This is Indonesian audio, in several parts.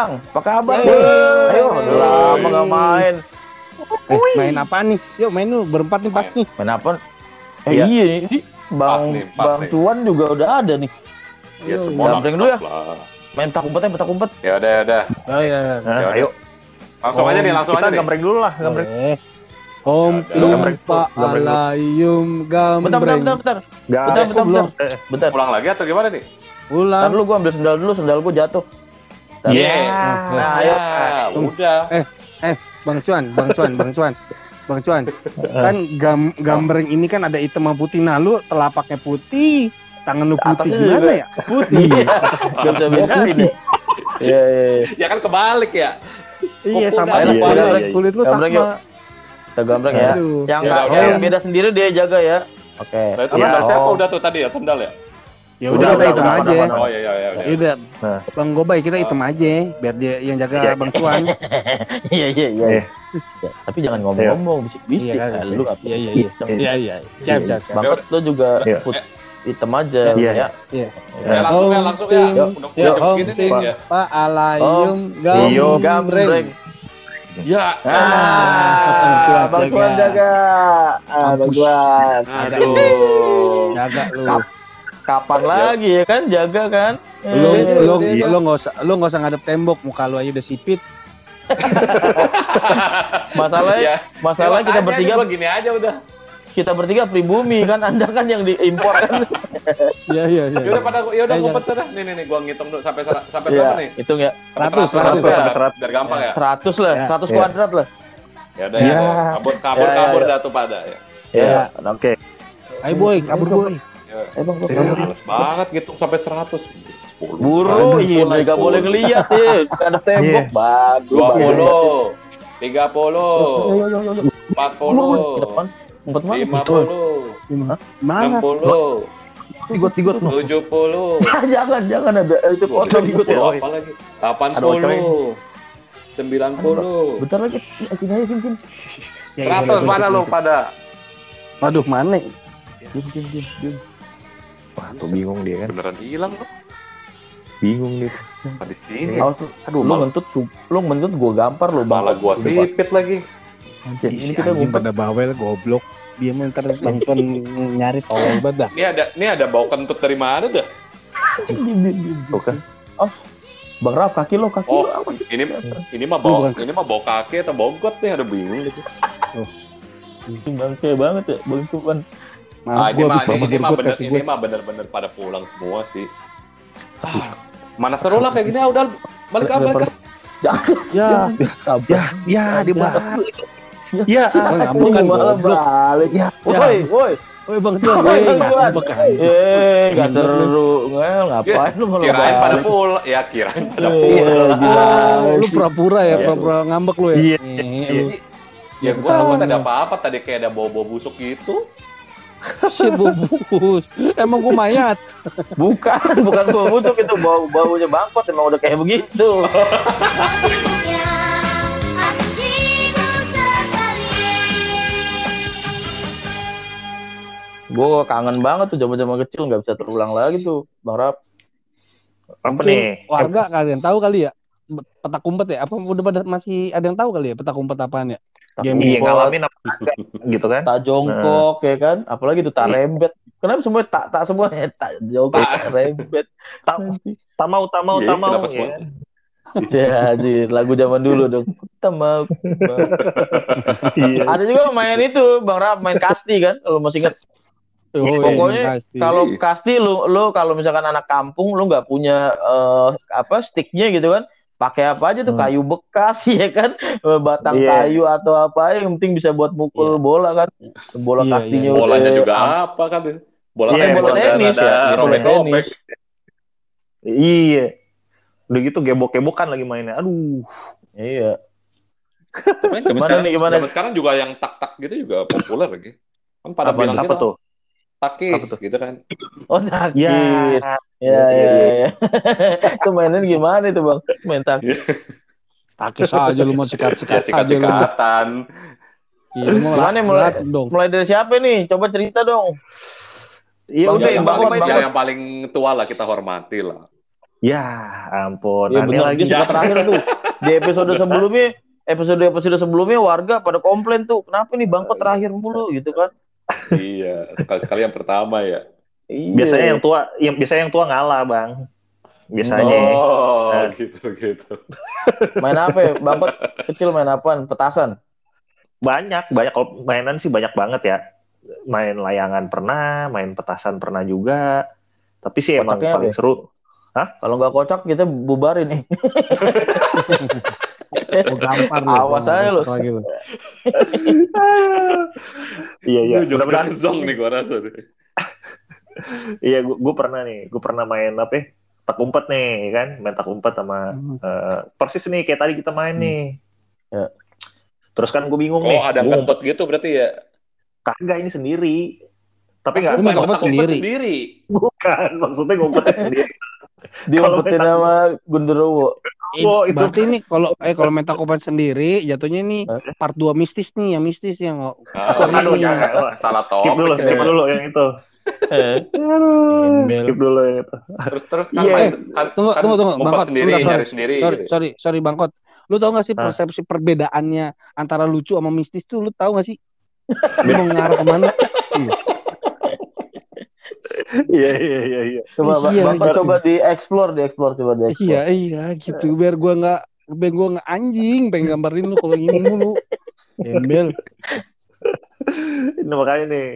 Bang, apa kabar? Hey. Ayo, udah lama gak main. Eh, main apa nih? Yuk main lu berempat nih pas nih. Main apa? Eh Iya. iya, ini bang Pas nih, pas bang nih. Cuan juga udah ada nih. Ya Ayo, semua gambreng dulu ya. lah. Main tak umpet ya, petak umpet. Ya udah, ya udah. Oh iya. Nah, Ya udah. ayo. Langsung aja nih, langsung Kita aja nih. gambreng dulu lah, gambreng. Eh. Om Ya. Gambreng. lupa alayum Bentar, bentar, gambreng. bentar, bentar. Gak Bentar, bentar, bentar. Eh, Bentar. Pulang lagi atau gimana nih? Ntar Ulang. dulu gua ambil sendal dulu, sendal gua jatuh. Iya. Nah, ayo. Ya, udah. Eh, Bang Cuan, Bang Cuan, Bang Cuan. Bang Cuan, kan gam gambreng ini kan ada hitam sama putih. Nah, lu telapaknya putih, tangan lu putih Atasnya gimana juga. ya? Putih. Gak bisa bedain ya. Iya, iya, iya. Ya kan kebalik ya. Iya, sama dah, aja iya, kulit, iya, iya. kulit lu sama. Kita gambreng ya. Aduh. Yang Ya yang beda sendiri dia jaga ya. Oke. Nah, itu Ya. sendal siapa Oh. udah tuh tadi ya, sendal ya? Ya Udah, udah, kita udah, hitam udah, aja. Oh iya, iya, iya. Ya udah. Nah. Bang Gobay kita hitam aja, biar dia yang jaga Iya. Bang Cuan. Iya iya iya. Iya. Ya, tapi jangan ngomong-ngomong bisik-bisik. Iya, iya. Lu nggak Iya, iya, iya. Iya, iya. Siap, siap. Bangkot lu juga Iya. put hitam aja Iya. ya. Iya. Ya, langsung ya, langsung ya. Udah Ya, jam segini nih ya. Pak Alayum gambreng. gambreng. Ya. Ah, Bang Tuan jaga. Ah, Bang Tuan. Aduh. Jaga lu. Kap- Kapan lagi ya kan jaga kan? Lu Eh, lu iya. lu nggak usah lu nggak usah ngadep tembok, muka lu aja udah sipit. Masalahnya Ya. masalahnya kita makanya bertiga gua gini aja udah. kita bertiga pribumi kan Anda kan yang diimpor kan. Iya, iya, iya. Ya udah pada ya udah Eh, ngumpet sana. Nih nih nih gua ngitung dulu sampai sampai Iya, berapa nih? hitung ya. Ratus, Sampai ratus, ya, sampai seratus. Biar gampang ya. 100 lah, Ya. 100 Iya. kuadrat lah. Ya udah Ya. Kabur kabur kabur dah tuh pada ya. Ya. Oke. Ayo boy, kabur boy. Ya. Eh Bang, Iya. Bang. Males banget ngitung sampai 100. 10. Buru, iya, mulai nggak boleh ngeliat ya. Ada tembok, Iya. bagus. 20. 30. Yo, yo, yo, yo, yo. 40. Ke depan. Empat mana? 50. Mana? 60. Tigot, tigot. 70. jangan, jangan ada eh, itu foto tigot ya. Apa lagi? 80. 90. Bentar lagi. Ya, Sini aja, sini, sini. Ya, 100 mana lu pada? Waduh, mana? Diam, diam, diam, diam. Wah, tuh bingung dia kan. Beneran hilang lu. Bingung dia. Apa di sini? Lu. Aduh, Lu ngentut, su- lu ngentut gua gampar lu, Bang. malah gua sipit lagi. Anjir, ini kita anjing ngumpet. pada bawel goblok. Dia mah ntar nonton nyari tolol banget dah. Ini ada ini ada bau kentut dari mana dah? Diam, diam, diam, diam. Tuh kan. Oh, Bang Raf, kaki lo, kaki Oh, lo apa sih? ini ini mah Ini bau bukan- ini mah bau kaki atau bau got nih ada bingung gitu. Ini bangke banget ya, Bang Tuan. Ah, Maaf, ini gua mah ini, ini mah bener ini mah bener-bener pada pulang semua sih. Ah, mana seru lah kayak gini ah udah balik ah balik ah. Jangan, Ya, ya, Ya, dia balik. Ya, ngambek kan malah goblok. balik. Ya. Woi, woi. Woi Bang Tuan, Woi, aja. Eh, nggak Ngambek lu. seru. Ngapain lu kalau Kirain pada pulang, ya kirain pada Iya, pulang. gila. Oh, lu pura-pura ya, Iya, pura-pura ngambek lu ya. Iya. Ya gua Ketahuan nggak ada apa-apa tadi kayak ada bau-bau busuk gitu. Shit, bubus. Emang gua mayat. Bukan, bukan bau busuk itu bau baunya bangkot emang udah kayak begitu. Gue kangen banget tuh zaman-zaman kecil nggak bisa terulang lagi tuh, Bang Rap. Apa nih? Warga kalian tahu kali ya? Petak umpet ya? Apa udah pada masih ada yang tahu kali ya petak umpet apaan ya? Game Iya, ngalamin apa gitu kan? tak jongkok ya kan, apalagi tuh tak rembet. Kenapa semua tak tak semua ya tak jongkok, tak rembet. Tak, tak mau, tak mau, Iya, tak mau. ya. Ya, anjir, lagu zaman dulu dong. Kita mau. Iya. Ada juga main itu, Bang Rap, main kasti kan, kalau masih ingat. Oh, iya, Pokoknya. Kalau kasti lu lu kalau misalkan anak kampung lu nggak punya eh, apa sticknya gitu kan, pakai apa aja tuh Hmm. kayu bekas ya kan, Eh, batang Iya. kayu atau apa yang penting bisa buat mukul bola kan, bola Iya, kastinya. iya. udah- Bolanya juga apa kan? Bola Iya, tenis, bola tenis ada ya, bola robek-robek. tenis. Iya. Udah gitu gebok-gebokan lagi mainnya. Aduh. Iya. Zaman Gimana sekarang, nih, gimana? zaman sekarang juga yang tak-tak gitu juga populer lagi. Kan pada Apa bilang Apa gitu, tuh? Takis tuh? gitu kan. Oh takis. Ya. Ya, ya, ya, ya. itu mainan gimana itu bang? Main takis. Takis aja lu mau Ya sikat-sikat aja lu. sikat-sikatan. Iya, mulai- dong. Mulai dari siapa nih? Coba cerita dong. Iya udah yang, Bang paling, Bang yang, paling tua lah kita hormati lah. Ya ampun. Iya aneh bener, lagi. suka terakhir tuh. Di episode sebelumnya, episode episode sebelumnya warga pada komplain tuh, kenapa nih bangkot terakhir mulu gitu kan? Iya, sekali-sekali yang pertama ya. Iya. Biasanya yang tua, yang biasanya yang tua ngalah bang. Biasanya. Oh, Nah. gitu gitu. main apa ya? Bangkot kecil main apaan? Petasan. Banyak, banyak kalau mainan sih banyak banget ya. Main layangan pernah, main petasan pernah juga. Tapi sih emang Kocaknya paling apa ya? seru. Kalau nggak kocak kita bubarin nih. Oh, gampar lu. Awas aja lu. Lagi lu. Iya iya. Mudah-mudahan Zong nih gua rasa. nih. Iya, gue pernah nih, gue pernah main apa? ya, Tak umpet nih, kan? Main tak umpet sama Hmm. eh, persis nih kayak tadi kita main nih. Ya. Terus kan gue bingung nih, Oh, ada gue ngumpet ngumpet gitu berarti ya. kagak ini sendiri. Tapi nggak main Bukan, ngumpet ngumpet sendiri. sendiri. bukan, maksudnya ngumpetnya sendiri. Dia Kalau umpetin main sama Gundurwo. Eh, Oh, itu- Berarti ini kalau eh kalau meta kopan sendiri jatuhnya nih part 2 mistis nih, yang mistis yang Sorry, aduh, jangan. salah Skip dulu, topik. skip ya. dulu yang itu. Aduh, Embel. skip dulu yang itu. Terus terus kan Iya. main kan, Tunggu, kan tunggu, tunggu. Bangkot, sendiri, sebentar, nyari sendiri. sorry, gitu. sorry, sorry Bangkot. Lu tau gak sih Hah? persepsi perbedaannya antara lucu sama mistis tuh lu tau gak sih? Lu mau ngarah ke mana? Iya, iya, iya, iya. Coba Iya, Bangkot gitu. coba dieksplor, dieksplor coba dieksplor. Iya, iya gitu. Biar gua nggak biar gua nggak anjing pengen gambarin lu kalau ini mulu. Embel. Ini makanya nih.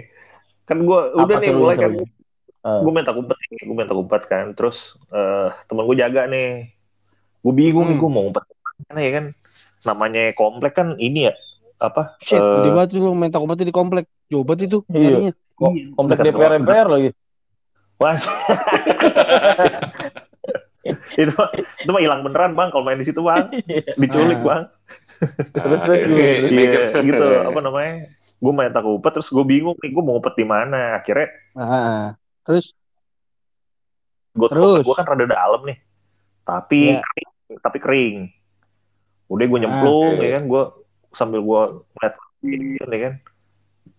Kan gue udah nih mulai kan serunya? Ah. gue main tak umpet nih, gue main tak umpet kan. Terus eh teman gue jaga nih. Gue bingung nih Hmm. gue mau umpet mana ya kan. Namanya komplek kan ini ya apa? Shit, eh, gede banget lu main tak umpet di komplek. Jauh banget itu Iya. nyarinya. Kok komplek DPR MPR lagi. Wah. itu mah- itu mah hilang beneran bang kalau main di situ bang diculik Ah. bang Terus terus Ah, gue. oke. iya gitu apa namanya gue main tak umpet terus gue bingung nih gue mau ngumpet di mana akhirnya Ah, terus gue Terus? gue kan rada dalam nih tapi Iya. kering, tapi kering udah gue nyemplung oke. ya kan gue sambil gue ngeliat ya kan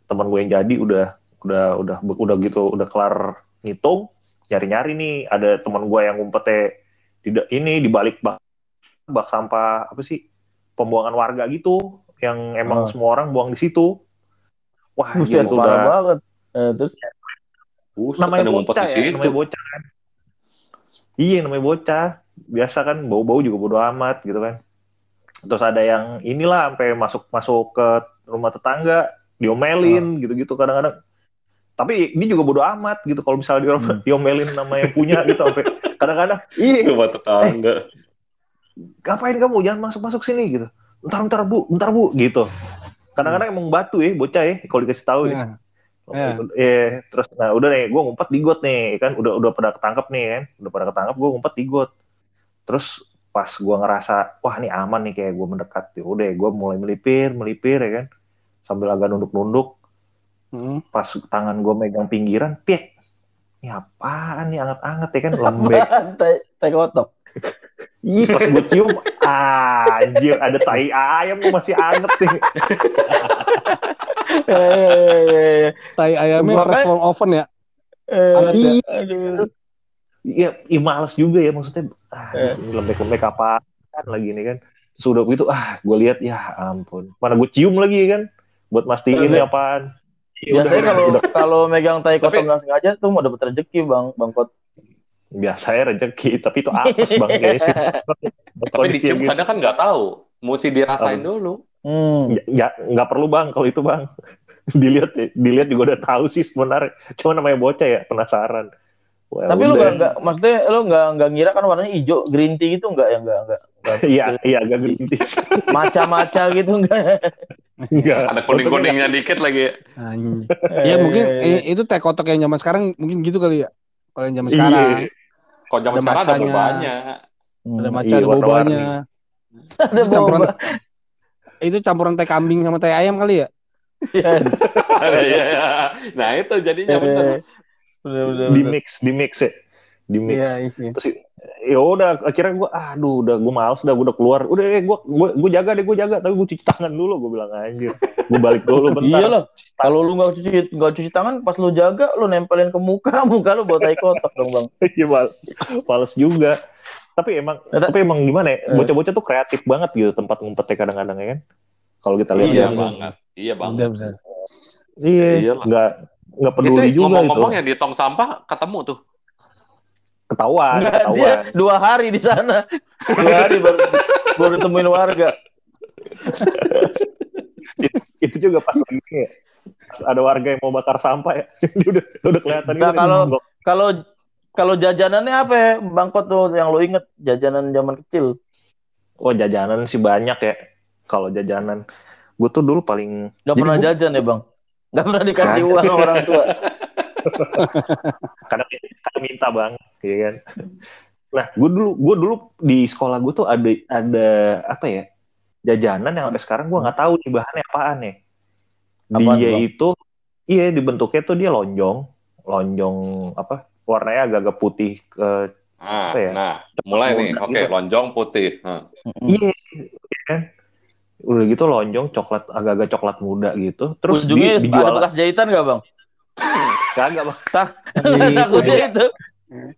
teman gue yang jadi udah udah udah udah gitu udah kelar ngitung nyari nyari nih ada teman gue yang ngumpetnya tidak ini di balik bak bak sampah apa sih pembuangan warga gitu yang emang Ah. semua orang buang di situ wah Buset, gila, parah udah banget. Eh, terus Buset, namanya bocah di ya, situ. namanya bocah kan. Iya, namanya bocah. Biasa kan bau-bau juga bodo amat gitu kan. Terus ada yang inilah sampai masuk masuk ke rumah tetangga, diomelin gitu-gitu kadang-kadang. Tapi ini juga bodo amat gitu kalau misalnya dia Hmm. diomelin nama yang punya gitu sampai kadang-kadang, "Ih, Rumah tetangga. ngapain kamu? Jangan masuk-masuk sini gitu." Bentar, bentar, Bu. Bentar, Bu, gitu. Kadang-kadang emang batu ya, bocah ya, kalau dikasih tahu ya. Oh, Ya. Iya, terus nah udah nih, gue ngumpet di got nih, kan udah udah pada ketangkep nih kan, udah pada ketangkep, gue ngumpet di got. Terus pas gue ngerasa, wah ini aman nih kayak gue mendekat, ya udah gue mulai melipir, melipir ya kan, sambil agak nunduk-nunduk, hmm. pas tangan gue megang pinggiran, piek, ini apaan nih anget-anget ya kan, lembek. tai tai kotok. Ih, pas gue cium, anjir ada tai ayam masih anget sih. Eh, Tai ayamnya fresh from oven ya. eh, ya? Aduh. Iya, iya males juga ya maksudnya. Ah, Eh. ini lembek-lembek apa kan lagi nih kan. Sudah begitu, ah gue lihat ya ampun. Mana gue cium lagi kan, buat mastiin Eh, ini apaan. Ya Biasanya kalau kalau megang tai Tapi- nggak sengaja tuh mau dapet rezeki bang bangkot. biasanya rezeki, tapi itu apes bang sih. Tapi dicium gitu. kadang kan nggak tahu. Mesti dirasain Um, dulu. Hmm. Ya, ya, nggak perlu bang kalau itu bang. dilihat dilihat juga udah tahu sih sebenarnya. Cuma namanya bocah ya penasaran. Wah, Tapi lu nggak nggak maksudnya lu nggak nggak ngira kan warnanya hijau green tea gitu nggak ya nggak nggak. Iya, iya agak gerintis. maca-maca gitu nggak. Enggak. Ada kuning-kuningnya dikit lagi. Anjing. Ya mungkin itu teh kotok yang zaman sekarang mungkin gitu kali ya. Kalau yang zaman Iya. sekarang Kalau zaman Ada sekarang ada. Hmm. ada maca Iya, ada warna-warni. bobanya. ada Itu campuran itu campuran teh kambing sama teh ayam kali ya? Iya. Iya, iya. nah itu jadinya bener, Di mix, di mix ya. Di mix. Iya, iya. terus ya udah akhirnya gue aduh udah gue males udah gue udah keluar udah deh gue gue gue jaga deh gue jaga tapi gue cuci tangan dulu gue bilang anjir gue balik dulu bentar Iya loh. Kalau lu nggak cuci nggak cuci tangan, pas lu jaga, lu nempelin ke muka, muka lu bawa tai kotok dong bang. Iya, mal- males juga tapi emang Ternyata- tapi emang gimana ya? Eh. Bocah-bocah tuh kreatif banget gitu tempat ngumpetnya kadang-kadang ya kan. Kalau kita lihat Iya ya. banget. Iya banget. Iya, Iyalah. nggak nggak Itu peduli juga ngomong-ngomong itu. yang di tong sampah ketemu tuh. Ketahuan, Enggak, dia ketahuan. dua hari di sana. Dua hari baru baru temuin warga. Itu juga pas lagi ya, ada warga yang mau bakar sampah ya. Dia udah udah kelihatan Nah, kalau-. Kalau kalau jajanannya apa ya, Bangkot tuh yang lo inget jajanan zaman kecil? Oh, jajanan sih banyak ya. Kalau jajanan gue tuh dulu paling Gak Jadi pernah gua- jajan ya bang? Gak pernah dikasih uang sama orang tua. kadang kadang minta bang, ya kan. Nah, gue dulu gue dulu di sekolah gue tuh ada ada apa ya jajanan yang sampai sekarang gue nggak tahu nih bahannya apaan ya. Apaan, Dia Bang? itu iya dibentuknya tuh dia lonjong, lonjong apa warnanya agak-agak putih ke Nah, Apa ya? nah, mulai nih. Oke, gitu. lonjong putih. Nah. Mm-mm. Iya, ya kan? Udah gitu lonjong coklat agak-agak coklat muda gitu. Terus Ujungnya di, ada bekas jahitan gak bang? kagak bang. Takutnya itu.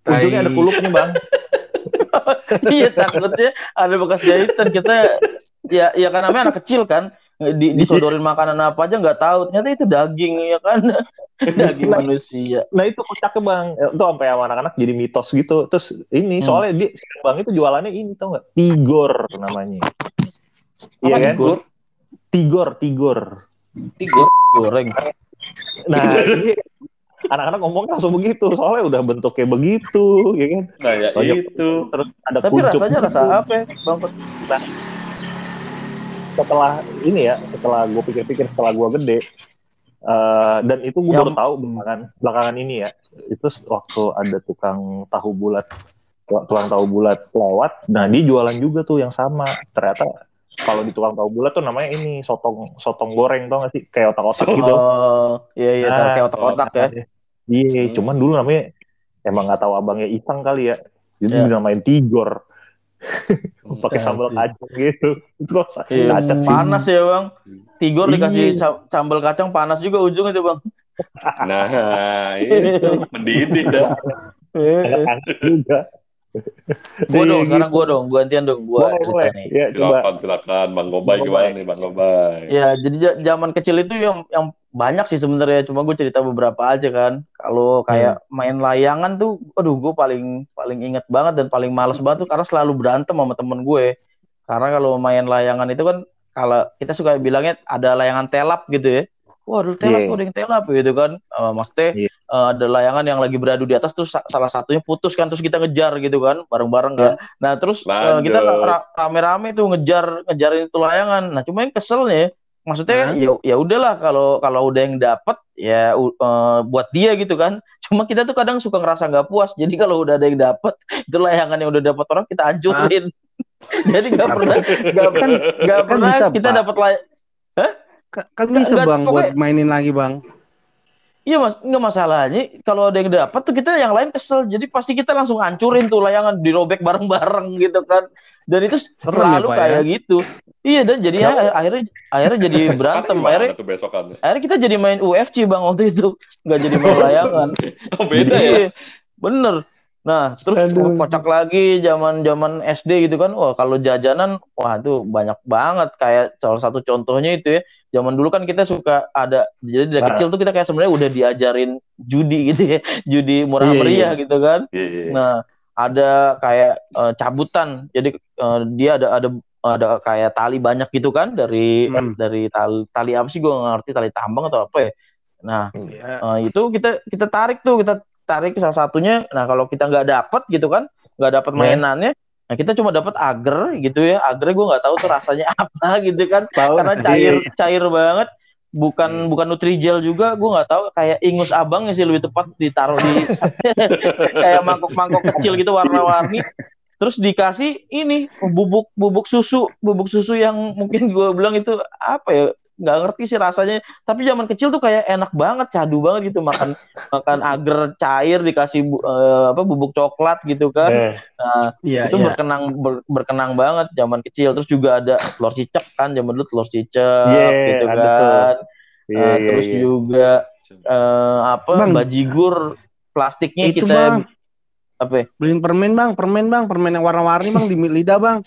Ujungnya ada kulupnya bang. Iya takutnya ada bekas jahitan kita ya ya kan namanya anak kecil kan di, disodorin makanan apa aja nggak tahu ternyata itu daging ya kan daging manusia Nah itu kocaknya bang. Itu sampai sama anak-anak jadi mitos gitu. Terus ini Hmm. soalnya dia si bang itu jualannya ini tau nggak? Tigor namanya. Iya kan? Tigor? Tigor, tigor. Tigor. goreng Nah anak-anak ngomong langsung begitu. Soalnya udah bentuknya begitu, ya kan? Nah, ya Banyak. itu. Terus ada tapi rasanya gitu. rasa apa ya bang setelah ini ya setelah gue pikir-pikir setelah gue gede eh, dan itu gue Yang- baru tahu belakangan belakangan ini ya itu waktu ada tukang tahu bulat tukang tahu bulat lewat nah dia jualan juga tuh yang sama ternyata kalau di tukang tahu bulat tuh namanya ini sotong sotong goreng tau gak sih kayak otak-otak gitu oh iya iya Nah, kayak otak-otak ya iya Hmm. cuman dulu namanya emang nggak tahu abangnya Isang kali ya jadi Ya. dinamain Tigor pakai sambal Iya. kacang gitu itu kok Iya, kacang sih panas ya bang Tigor dikasih Iya. sa- sambal kacang panas juga ujungnya tuh bang Nah, itu mendidih dah. Juga gue Iya, dong sekarang gitu. gue dong gue gantian dong gue boleh nih ya coba Silakan, silakan. Bang Gobay gimana nih, Bang Gobay? Ya, jadi ja- zaman kecil itu yang yang banyak sih sebenarnya. Cuma gue cerita beberapa aja kan. Kalau kayak main layangan tuh, aduh gue paling paling inget banget dan paling males banget tuh karena selalu berantem sama temen gue. Karena kalau main layangan itu kan kalau kita suka bilangnya ada layangan telap gitu ya. Wah, ada telap, Iya. ada yang telap gitu kan. Eh, maksudnya Iya. Eh, ada layangan yang lagi beradu di atas sa- salah satunya putus kan terus kita ngejar gitu kan, bareng-bareng kan. Nah, terus eh, kita rame-rame tuh ngejar ngejarin itu layangan. Nah, cuma yang keselnya maksudnya Hah? ya ya udahlah kalau kalau udah yang dapat ya u- eh, buat dia gitu kan. Cuma kita tuh kadang suka ngerasa nggak puas. Jadi kalau udah ada yang dapat itu layangan yang udah dapat orang kita hancurin. Jadi nggak pernah nggak Kan, nggak kan pernah bisa, kita dapat lay Ka- kan bisa nggak, bang buat pokoknya- mainin lagi bang. Iya mas, nggak masalahnya kalau ada yang dapat tuh kita yang lain kesel, jadi pasti kita langsung hancurin tuh layangan dirobek bareng-bareng gitu kan, dan itu ya, selalu kayak gitu. Iya dan jadi Ya. ya, akhirnya akhirnya jadi berantem, akhirnya akhirnya kita jadi main UFC bang waktu itu, nggak jadi main layangan. Oh, beda ya? Iya, bener. Nah terus Aduh. kocak lagi zaman zaman SD gitu kan, wah kalau jajanan, wah itu banyak banget kayak salah satu contohnya itu ya, zaman dulu kan kita suka ada, jadi dari Nah. kecil tuh kita kayak sebenarnya udah diajarin judi gitu ya, judi murah Iya, meriah gitu kan. Iya, iya. Nah ada kayak eh, cabutan, jadi eh, dia ada ada ada kayak tali banyak gitu kan dari Hmm. dari tali, tali apa sih gue ngerti tali tambang atau apa ya. Nah Eh, itu kita kita tarik tuh kita tarik salah satunya nah kalau kita nggak dapat gitu kan nggak dapat Ya. mainannya nah kita cuma dapat agar gitu ya. Agar gue nggak tahu tuh rasanya apa gitu kan. Karena Iya. cair cair banget. Bukan bukan nutrijel juga gue nggak tahu. Kayak ingus abang sih lebih tepat ditaruh di kayak mangkok-mangkok kecil gitu warna-warni. Terus dikasih ini bubuk bubuk susu. Bubuk susu yang mungkin gue bilang itu apa ya nggak ngerti sih rasanya tapi zaman kecil tuh kayak enak banget cadu banget gitu makan makan agar cair dikasih bu- eh, apa bubuk coklat gitu kan Eh, nah Iya, itu berkenang ber- berkenang banget zaman kecil terus juga ada telur cicak kan zaman dulu telur cicak Iya, gitu kan. Nah, iya, iya, terus iya. juga eh, apa Bang. bajigur plastiknya Itu kita bang. Apa? Beliin permen bang, permen bang, permen yang warna-warni bang di lidah bang.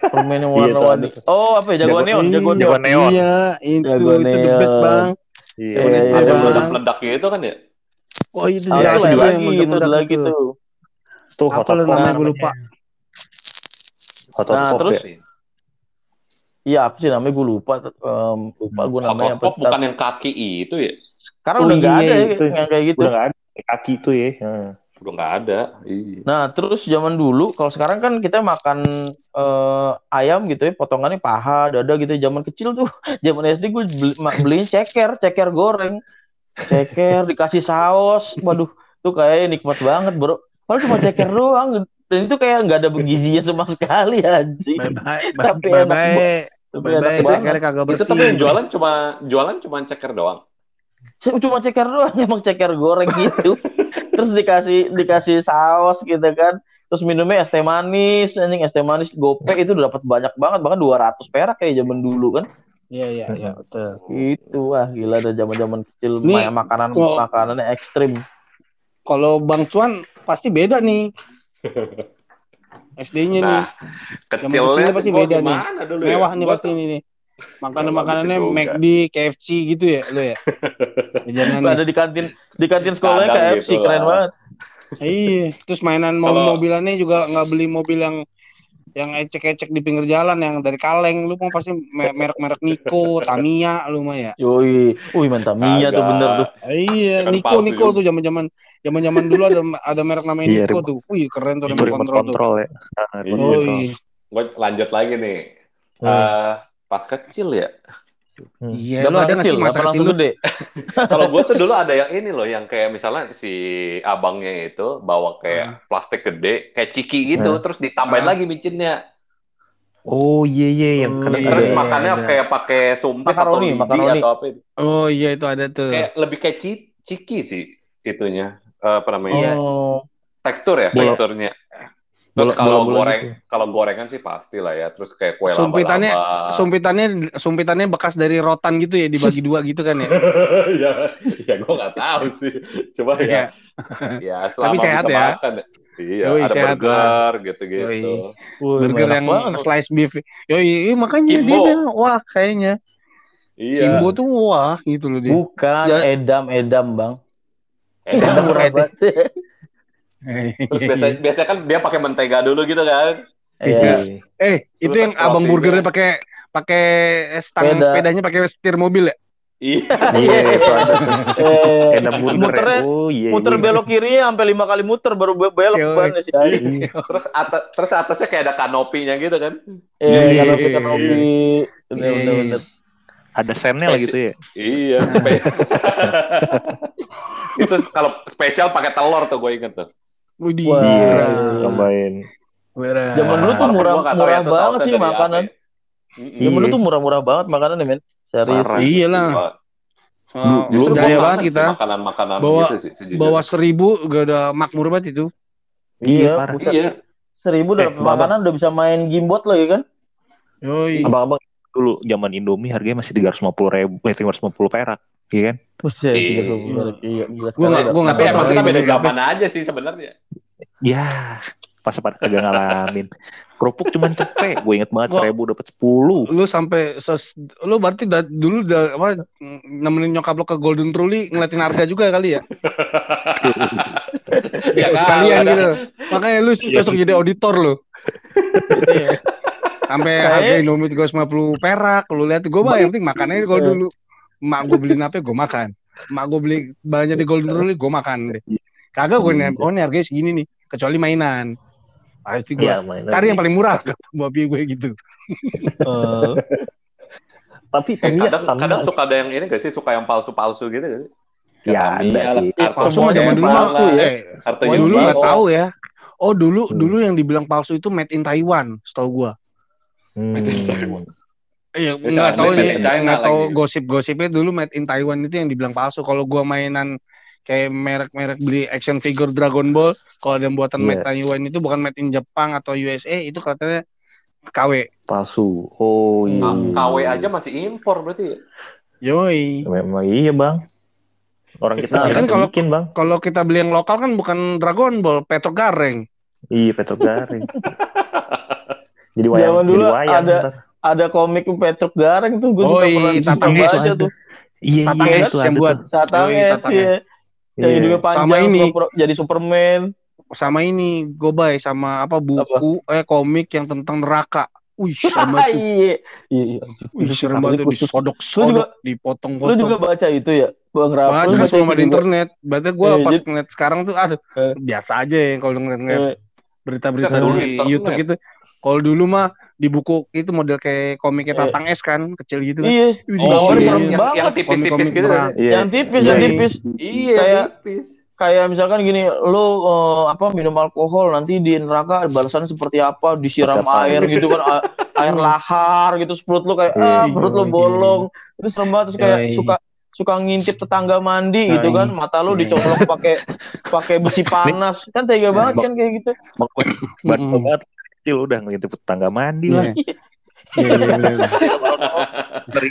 Permen yang warna-warni. Oh, apa ya? Jagoan neon, jagoan neon. Jagoan neon. Iya, itu Jagoan itu the best neon. bang. Iya. Iya, iya, Ada meledak-meledak gitu kan ya? Oh itu dia itu itu lagi, yang itu ada lagi itu. tuh. Tuh Apa hot namanya gue lupa. Hot Nah, pop terus ya. Iya, apa sih namanya gue lupa. Em, lupa gue namanya Hot apa. Pop bukan yang kaki itu ya? Karena Oh udah nggak iya, ada ya itu. yang kayak gitu. Udah nggak ada kaki tuh ya. Udah nggak ada. Iya. Nah, terus zaman dulu, kalau sekarang kan kita makan eh, ayam gitu ya, potongannya paha, dada gitu. Zaman kecil tuh, zaman SD gue beli, beliin ceker, ceker goreng. Ceker, dikasih saus. Waduh, tuh kayak nikmat banget, bro. Padahal cuma ceker doang. Dan itu kayak nggak ada gizinya sama sekali, anjing. Bye bye, Tapi bye enak bye. Tapi Bye enak bye, cekernya kagak Itu bersih. tapi yang jualan cuma jualan cuma ceker doang. Cuma ceker doang, emang ceker goreng gitu. Terus dikasih dikasih saus gitu kan. Terus minumnya es teh manis, anjing es teh manis gope itu udah dapat banyak banget, bahkan 200 perak kayak zaman dulu kan. Iya iya iya betul. Itu wah gila ada zaman-zaman kecil Nih, main makanan kok- makanannya ekstrim. Kalau Bang Cuan pasti beda nih. SD-nya nih. Nah, kecilnya kecilnya pasti beda nih. dulu Mewah ya? nih Gua pasti ini nih. Makanan Nggak makanannya gitu juga. McD, KFC gitu ya lu ya. Jajanan Ada di kantin di kantin sekolahnya Kadang KFC gitu keren lah. banget. Iya, terus mainan Kalau- mobil-mobilannya juga nggak beli mobil yang yang ecek-ecek di pinggir jalan yang dari kaleng lu mau pasti me- merek-merek Niko, Tamiya lu mah ya. Yoi, wih mantap Mia tuh Kagak. bener tuh. Iya, Kan Niko palsu Niko tuh zaman-zaman zaman-zaman dulu ada ada merek namanya Iya, Niko remote. tuh. Wih, keren tuh remote remote control tuh. control ya. Ah, Iya. Oh, control. iya. Gue lanjut lagi nih. Hmm. Eh, pas kecil ya. Hmm. Iya, lu ada kecil, masa kecil langsung lu? gede. Kalau gue tuh dulu ada yang ini loh, yang kayak misalnya si abangnya itu bawa kayak plastik gede, kayak ciki gitu, Hmm. terus ditambahin Ah. lagi micinnya. Oh iya iya yang Oh, kadang iya, terus ada. makannya ada. kayak pakai sumpit Makaroni, atau lidi makaroni. atau apa itu. Oh iya itu ada tuh. Kayak lebih kayak ci- ciki sih itunya. Eh, apa namanya? Oh, Tekstur ya, Bola- teksturnya. Terus bola- kalau goreng, gitu. kalau gorengan sih pasti lah ya. Terus kayak kue Sumpitannya- laba-laba. Sumpitannya sumpitannya bekas dari rotan gitu ya dibagi dua gitu kan ya. ya, ya gue nggak tahu sih. Coba ya, ya selama sehat bisa ya. makan. Iya, Yoi, ada sehat burger gitu-gitu. Yoi. Burger yang banget. slice beef. Yoi, iya, makanya Kimbo. dia bilang, wah kayaknya Iya. Kimbo tuh wah gitu loh dia. Bukan Ya. edam edam bang. Edam murah Edam. banget. terus biasa biasanya kan dia pakai mentega dulu gitu kan. Iya. Eh, itu yang abang burgernya pakai pakai stang Sepeda. sepedanya pakai setir mobil ya. Iya. Iya itu ada. Eh. Oh iya. muter iya. belok kiri sampai lima kali muter baru be- belok bannya sih. terus atas terus atasnya kayak ada kanopinya gitu kan. Iya. kalau pikan kopi, bener Iya. bener bener. Ada sennya lah gitu ya. Iya. itu kalau spesial pakai telur tuh gue inget tuh. Widih. Wah. Iya. Tambahin. Zaman dulu tuh murah- murah ya itu banget sih makanan. ya. Mm-mm. Zaman dulu Iya. tuh murah-murah banget makanannya men. Serius. Parah. Iya lah. Oh, Justru jaya gua banget kita. Makanan-makanan Bawa- gitu sih sejujurnya. Bawa seribu gak ada makmur banget itu. Iya, buset. Iya. Seribu Eh, makanan udah bisa main gimbot lagi kan? Yoi. Abang-abang dulu zaman Indomie harganya masih tiga ratus lima puluh ribu, eh tiga ratus lima puluh perak, iya kan? Buset, Iya. tiga puluh Iya, gila Gua sekali. nggak- Tapi tahu kita beda zaman aja sih sebenarnya. Ya, pas pada kagak ngalamin. Kerupuk cuman cepet, gue inget banget seribu dapat sepuluh. Lu sampai ses, lu berarti da- dulu da, apa nemenin nyokap lo ke Golden Truly ngeliatin harga juga kali ya? Ya kan. Kalian ada- gitu. Makanya lu cocok jadi auditor lu. Iya. Sampai harga Indomie 350 perak, lu lihat gue mah yang penting makannya kalau dulu. Mak gue beliin apa gue makan. Mak gue beli banyak di Golden Truly gue makan deh. Kagak gue nih, oh ini harganya segini nih, kecuali mainan. Pasti gue Iya, mainan. cari yang paling murah babi gue gitu. Eh, Tapi Eh, kadang, Tamiya, kadang suka ada yang ini gak sih suka yang palsu-palsu gitu gak sih? Ya, ada sih. kartu Palsu mah Moe, zaman dulu Palsu ya. ya. Kartu Oh, dulu nggak tahu ya. Oh dulu Hmm. dulu yang dibilang palsu itu made in Taiwan, setahu gua. Hmm. Iya, nggak tahu ini, nggak tahu gosip-gosipnya dulu made in Taiwan itu yang dibilang palsu. Kalau gua mainan kayak merek-merek beli action figure Dragon Ball, kalau ada yang buatan made Iya. Taiwan itu bukan made in Jepang atau USA, itu katanya KW. Palsu. Oh iya. KW aja masih impor berarti ya? Yoi. Memang iya bang. Orang kita Nah, kan kalau- bikin bang. Kalau kita beli yang lokal kan bukan Dragon Ball, Petro Gareng. Iya Petro Garing. jadi wayang, Zaman dulu jadi wayang. ada- ntar. Ada komik Petruk Gareng tuh gue Oh, juga iya, pernah Tatang baca tuh. Iya Tatang iya itu yang buat tuh. Tatang Yoi, es Tatang ya. Yang Iya. hidungnya panjang Sama ini. jadi Superman. Sama ini, Gobay sama apa buku eh komik yang tentang neraka. Wih, sama tuh. Iya. Iya. iya. Wih, serem banget tuh disodok-sodok, Lu juga- Lu juga baca itu ya, Bang Rap? Baca cuma itu di internet. Berarti gue Iya, pas ngeliat sekarang tuh, aduh, Eh. biasa aja ya kalau ngeliat-ngeliat Eh, berita-berita di. YouTube gitu. Kalau dulu mah di buku itu model kayak komiknya Iya. Tatang Es kan, kecil gitu kan. Iya. Oh, iya. serem yang, banget. yang tipis-tipis Komik-komik gitu. perang. Iya. Yang tipis, Iya, yang iya. tipis. Iya, Kayak- tipis. Kayak misalkan gini, lu eh, apa minum alkohol nanti di neraka balasannya seperti apa? Disiram air gitu kan, a- air lahar gitu, perut lu kayak Iya, ah, perut lu iya. bolong. Itu serem banget terus kayak Iya. suka suka ngintip tetangga mandi gitu Iya. kan, mata lu Iya. dicolok pakai pakai besi panas. Kan tega banget kan kayak gitu. Banget kecil udah ngintip tetangga mandi Iya. lah. Iya, iya. Ngeri.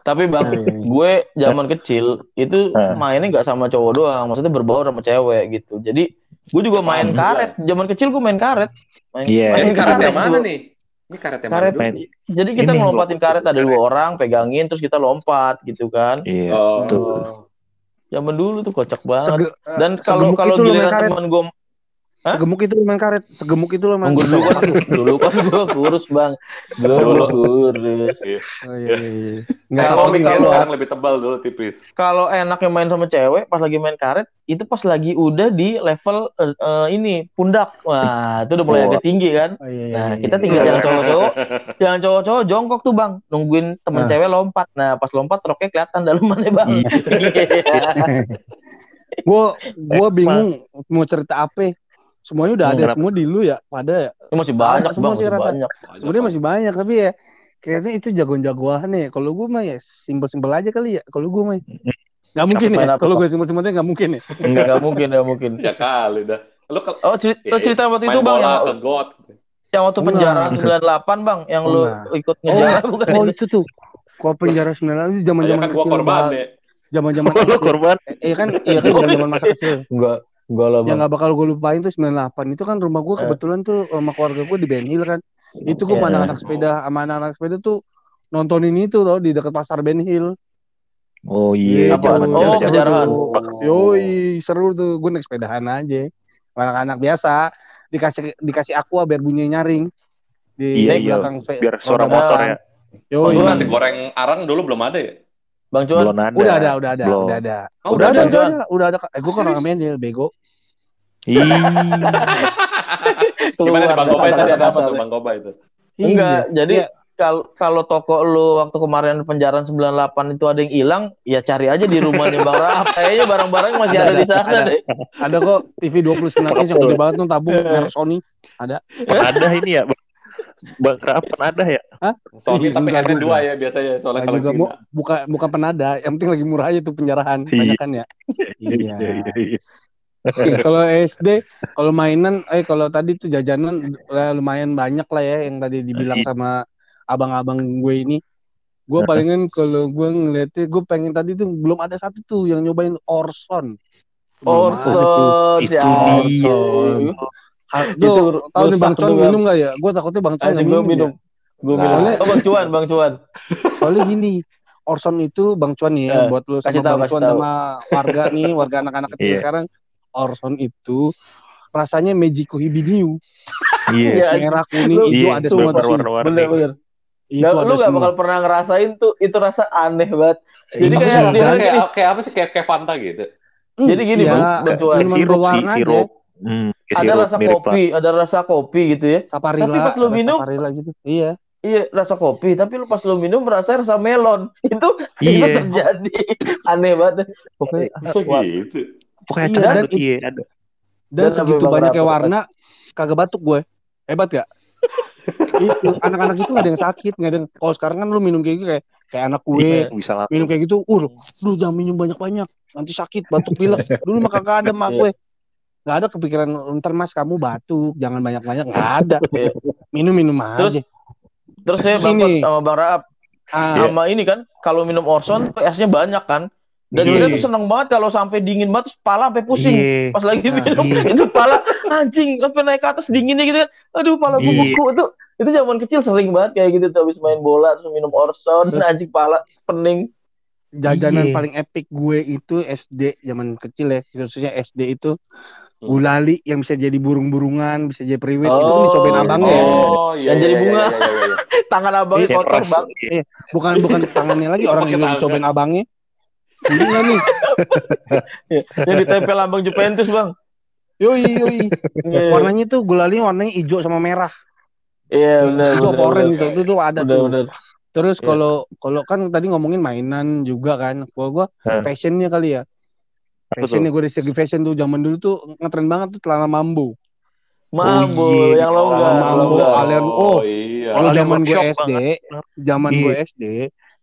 Tapi bang, Iya, iya. gue zaman kecil itu mainnya nggak sama cowok doang, maksudnya berbaur sama cewek gitu. Jadi gue juga main karet. Zaman kecil gue main karet. Main, Iya. Karet yang mana nih? Ini karet yang Karet. Main. Jadi kita Ini. ngelompatin karet ada dua orang, pegangin terus kita lompat gitu kan. Iya. Oh. Tuh. Zaman dulu tuh kocak banget. Sege- Dan kalau segemuk kalau main giliran teman gue Hah? Segemuk itu main karet, segemuk itu lu main dulu kan, dulu kan gue kurus bang, gue Dulu. kurus. Iya. Oh, iya, iya, iya. Nggak Kalau- ya, kalau- sekarang lebih tebal dulu tipis. Kalau enaknya main sama cewek, pas lagi main karet, itu pas lagi udah di level eh, eh, ini pundak, wah itu udah mulai Oh. agak tinggi kan. Oh, iya, iya, Nah, iya. kita tinggal yang cowok-cowok, yang cowok-cowok jongkok tuh bang, nungguin temen Nah. cewek lompat. Nah, pas lompat roknya kelihatan dalamannya bang. gue gue bingung mau cerita apa semuanya udah ada Kenapa? semua di lu ya pada ya Itu masih banyak Semua bang, masih rata. banyak. sebenarnya masih banyak tapi ya kayaknya itu jagoan-jagoan ya kalau gue mah ya simpel-simpel aja kali ya kalau gue mah nggak mungkin ya kalau gue simpel-simpelnya nggak mungkin ya Enggak, enggak mungkin, enggak mungkin. Ya kali dah. Lu ke, Oh, cerita, Iya, cerita waktu itu bang, bola yang, yang waktu Enggak. penjara 98 bang, yang lu Enggak. ikut ngejar bukan? oh itu tuh kok penjara sembilan itu zaman Ya zaman kan kecil korban ya. zaman zaman Oh, lu korban. iya kan iya kan zaman zaman masa kecil Enggak, enggak lah yang nggak bakal gue lupain tuh 98 itu kan rumah gue Eh. kebetulan tuh rumah keluarga gue di Ben Hill kan itu gue sama Iya. anak-anak sepeda sama anak-anak sepeda tuh nontonin itu loh di dekat pasar Ben Hill Oh iya. Apa? zaman Oh, penjarahan. Yoi, seru tuh. Gue naik sepedahan aja. Anak-anak biasa dikasih dikasih aqua biar bunyinya nyaring di Iya, iya. belakang spe- Biar suara motor ya. Yoi. Lu Gua- nasi goreng arang dulu belum ada ya? Bang Cuan, Belum ada. Udah ada, udah ada, Belum. udah ada. Oh, udah, ada, ada, udah ada, udah ada. Eh, gue kan orang? Mendel, bego. Ih. Gimana Bang Gobay tadi ada apa tuh Bang Gobay itu? Enggak, jadi Iya. kalau kalau toko lu waktu kemarin penjara 98 itu ada yang hilang, ya cari aja di rumahnya Bang Rahab. Kayaknya barang-barang masih ada, Ada, di sana ada. deh. Ada kok TV 29 inch yang gede banget tuh tabung merek Sony. Kan ada ini ya. Bang- Bang Kapan ada ya? Sony Ih, tapi juga. dua ya biasanya soalnya kalau juga Cina. buka bukan penada, yang penting lagi murah aja tuh penjarahan, Iya. banyak kan ya. Iya, iya, iya. kalau SD, kalau mainan, eh kalau tadi tuh jajanan eh, lumayan banyak lah ya yang tadi dibilang Iya. sama abang-abang gue ini. Gue palingan kalau gue ngeliatnya, gue pengen tadi tuh belum ada satu tuh yang nyobain Orson. Ada tuh. Orson, Itu si dia. Orson. Ah, Itu Tuh, tahu nih Bang Cuan Bang. minum gak ya? Gue takutnya Bang Cuan gue minum. minum. ya. Gue Nah. minum. Oh, Bang Cuan, Bang Cuan. Soalnya gini, Orson itu Bang Cuan nih ya, buat lu sama tahu, Bang Cuan tahu. sama warga nih, warga anak-anak kecil Iya. sekarang. Orson itu rasanya Magico Hibiniu. Iya. Iya, Merah, kuning, Lu- hijau Iya, ada semua di sini. Bener, bener. Itu Nggak, ada lu gak semua. bakal pernah ngerasain tuh, itu rasa aneh banget. Jadi Iya, kayak iya. dia kayak, gini, kayak apa sih kayak kayak Fanta gitu. Hmm, Jadi gini, iya, Bang, Bang Cuan. minuman Sirup sih, berwarna aja. sirup. Hmm, ada sirup, rasa kopi, ada rasa kopi gitu ya. Saparilla, Tapi pas lu minum- gitu. Iya. Iya, rasa kopi, tapi lu pas lu minum merasa rasa melon. Itu itu Iya. terjadi. Aneh banget. Pokoknya Masa wah, gitu? Pokoknya Iya, ada, dan- iya, ada. Dan Dan segitu banyaknya warna, kagak batuk gue. Hebat gak? itu anak-anak itu gak ada yang sakit, gak ada yang. Kalau sekarang kan lu minum kayak gitu kayak kayak anak gue Iya, bisa minum kayak gitu, uh, lu jangan minum banyak-banyak, nanti sakit, batuk pilek. Dulu mah kagak ada mak Iya. gue. Gak ada kepikiran ntar mas kamu batuk, jangan banyak-banyak, gak ada. Iya. Minum-minum Terus, aja. Terus saya Terus bapak ini. sama Bang Raab Ah, sama ini kan kalau minum Orson tuh esnya banyak kan. Dan Iya. kita tuh seneng banget kalau sampai dingin banget, terus pala sampai pusing. Iya. Pas lagi Nah, minum, iya. itu pala anjing, sampai naik ke atas dinginnya gitu kan. Aduh, pala gue Iya. beku itu. Itu zaman kecil sering banget kayak gitu tuh habis main bola terus minum Orson, anjing pala pening. Jajanan Iya. paling epic gue itu SD zaman kecil ya, khususnya SD itu Hmm. Gulali yang bisa jadi burung-burungan, bisa jadi periwit itu kan Oh. dicobain abangnya. Oh, iya. Yang iya, jadi iya, bunga. iya, iya, iya. Tangan abangnya kotor, keras. Bang. Bukan bukan tangannya lagi orang Pakai yang dicobain abangnya. Ini nih? Yang ditempel lambang Juventus, Bang. Yoi yoi. Iya, Warnanya tuh gulali warnanya hijau sama merah. Iya, benar. Itu orange gitu. Itu tuh ada Benar, tuh. benar. Terus Iya. kalau kalau kan tadi ngomongin mainan juga kan. Gua gua Hah. fashionnya kali ya. Apa Fashionnya gue dari segi fashion tuh zaman dulu tuh ngetren banget tuh celana mambo. Mambo, Oh, iya. yang longgar, Mambo, aliran- oh. iya. Kalau Alien zaman gue Workshop SD, zaman Iya. gue SD,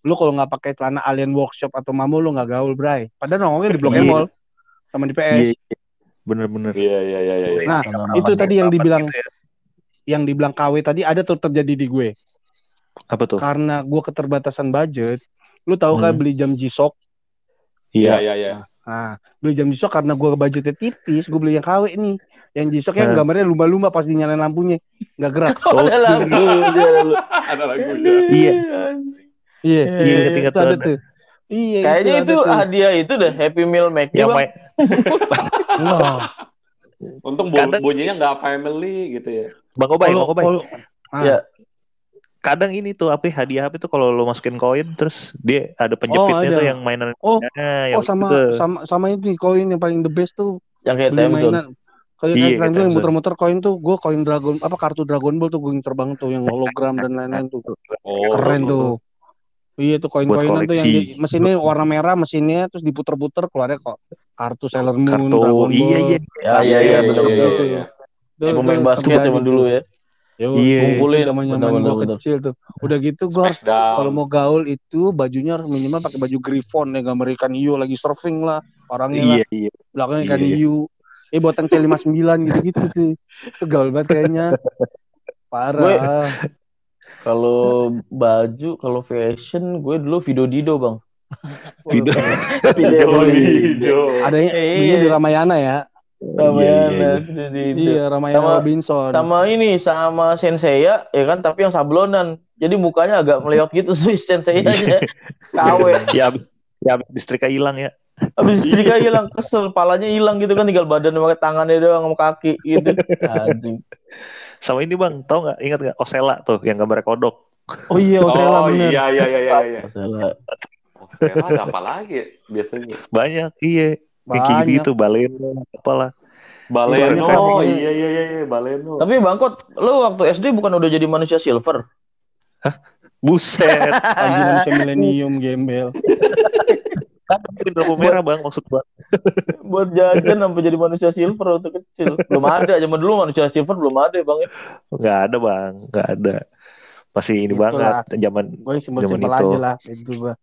lu kalau nggak pakai celana alien workshop atau mambo lu nggak gaul, Bray. Padahal nongolnya di Blok Iya. M Mall sama di PS. Iya, iya. Bener-bener. Iya, iya, iya, iya. iya. Nah, itu tadi yang dibilang Gitu ya. yang dibilang KW tadi ada tuh terjadi di gue. Apa tuh? Karena gue keterbatasan budget, lu tahu kan Hmm. beli jam G-Shock Iya, Iya. iya, iya. Nah, beli jam G-Shock karena gue budgetnya tipis, gue beli yang KW nih. Yang G-Shock yang Nah. gambarnya lumba-lumba pas dinyalain lampunya, nggak gerak. Oh, ada lagu, ada lagu. Ada lagunya. Iya. Iya, Iya, itu ada tuh. tuh. Iya, Kayaknya itu tuh. hadiah itu deh Happy Meal Mac Yang Bang. main Wah, Untung bu- Kadang- bunyinya nggak family gitu ya. Bang Obay, Bang Obay. kalau- ah, Ya. Kadang ini tuh apa ya, hadiah apa itu kalau lo masukin koin terus dia ada penjepitnya ada. tuh yang mainan. Oh, Nah, yang oh sama itu. sama sama itu koin yang paling the best tuh Yang kayak beli time zone. mainan. Kayak Iya, time yang muter-muter koin tuh, gue koin dragon apa kartu Dragon Ball tuh gue ngincer banget tuh yang hologram dan lain-lain tuh. Oh, Keren tuh. Iya tuh koin-koinan tuh yang di, mesinnya warna merah mesinnya terus diputer-puter keluarnya kok kartu Sailor Moon, Kartu. Dragon Ball. Iya, iya. Ya, iya, iya, benar iya, benar. iya, iya. Tuh, Kayak pemain tuh, basket kebayang zaman gitu. dulu ya. Yo, Iya. Ngumpulin. zaman zaman gue kecil tuh. Udah gitu gue harus kalau mau gaul itu bajunya harus minimal pakai baju Griffon ya gambar ikan hiu lagi surfing lah orangnya lah Iya, iya. belakangnya ikan Iya. hiu eh buatan C59 gitu-gitu tuh itu gaul banget kayaknya parah Kalau baju, kalau fashion, gue dulu Video Dido, Bang. Video. Video Dido. iya. adanya Iya. belinya di Ramayana ya Sama Iya, ya, iya, Dido. iya Ramayana Sama- Robinson Sama ini, sama Senseiya, ya kan, tapi yang sablonan. Jadi mukanya agak meleot gitu, Swiss Senseiya aja. KW. Ya, abis- ya abis disetrika hilang ya. Habis jika hilang, kesel. Palanya hilang gitu kan, tinggal badan pakai tangannya doang sama kaki gitu. Anjing. Sama ini bang, tau nggak? Ingat nggak? Osela tuh, yang gambarnya kodok. oh iya Osela Oh bener iya iya iya iya. iya. Masalah. Oh, sekarang ada apa lagi ya, biasanya? Banyak, iya. Yang kayak Banyak. gitu, baleno, apalah. Baleno, Banyak, iya iya iya iya, Baleno. Tapi Bangkot, lu waktu SD bukan udah jadi manusia silver? Buset. Anjing manusia milenium gembel kan lampu merah bang, maksud bang. Buat jajan sampai jadi manusia silver waktu kecil. Belum ada, zaman dulu manusia silver belum ada, Bang. ya. Nggak ada bang, nggak ada. Masih ini Itulah. banget, zaman gue simpel Zaman itu. aja lah itu gue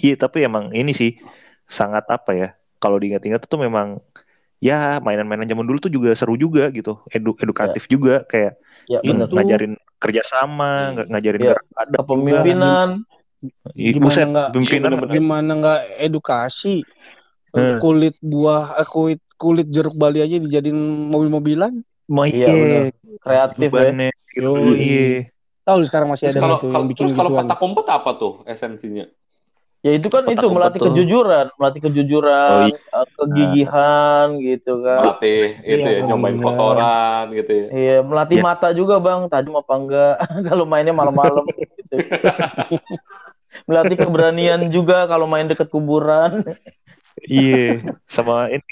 Iya, tapi emang ini sih sangat apa ya? Kalau diingat-ingat tuh memang ya mainan-mainan zaman dulu tuh juga seru juga gitu, edu edukatif juga kayak Ya, benar. ngajarin kerjasama, ng- ngajarin gerak badan. Kepemimpinan. Ih, Gimana Buset, nggak- pimpinan bener-bener. gimana nggak edukasi Hmm. kulit buah eh, kulit kulit jeruk bali aja dijadiin mobil-mobilan Iya. Kreatif ya. bebannya gitu. Yoi. Iya. tahu sekarang masih Terus ada kalau kalau yang bikin terus kalau petak umpet apa tuh esensinya? Ya itu kan Kotak itu melatih tuh. kejujuran, melatih kejujuran, Oh, iya. eh, kegigihan gitu kan. Melatih itu Iya, ya, nyobain bener. kotoran gitu ya. Iya, melatih Ya. mata juga, Bang. Tajam apa enggak kalau mainnya malam-malam gitu. melatih keberanian juga kalau main deket kuburan. Iya, sama ini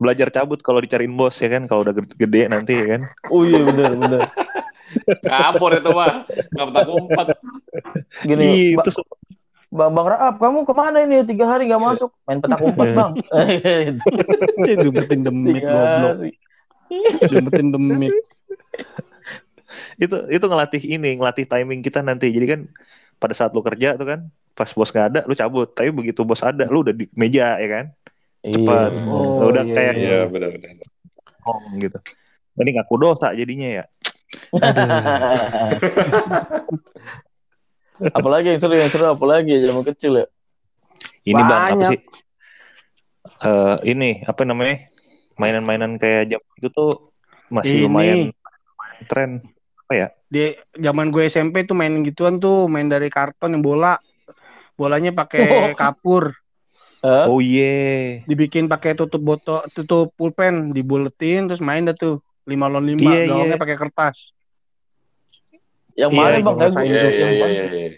belajar cabut kalau dicariin bos ya kan kalau udah gede- nanti ya kan. Oh iya benar benar. Kapur itu mah, nggak petak umpet. Gini, Ba- terus Bang Bang Raab, kamu ke mana ini? Tiga hari nggak masuk, main petak umpet, Iya. Bang. Demit Tiga goblok hari. dumpetin demit itu itu ngelatih ini, ngelatih timing kita nanti. Jadi kan pada saat lu kerja tuh kan, pas bos nggak ada, lu cabut. Tapi begitu bos ada, lu udah di meja ya kan, Cepat. Iya. Oh, udah iya, kayak iya. benar-benar. ngomong gitu. Ini ngaku dosa jadinya ya. apalagi yang seru yang seru apalagi ya zaman kecil ya. Ini bang apa Banyak. sih? Eh ini apa namanya? Mainan-mainan kayak jam itu tuh masih Ini. lumayan tren. Di zaman gue SMP tuh main gituan tuh, main dari karton yang bola. Bolanya pakai Oh. kapur, Hah? Oh iya. dibikin pakai tutup botol, tutup pulpen, dibuletin terus main dah tuh. Lima lawan lima, Iya, gawangnya iya. pakai kertas. Yang Iya, mana iya, bang? Gue- Iya, iya, yang iya, iya, iya.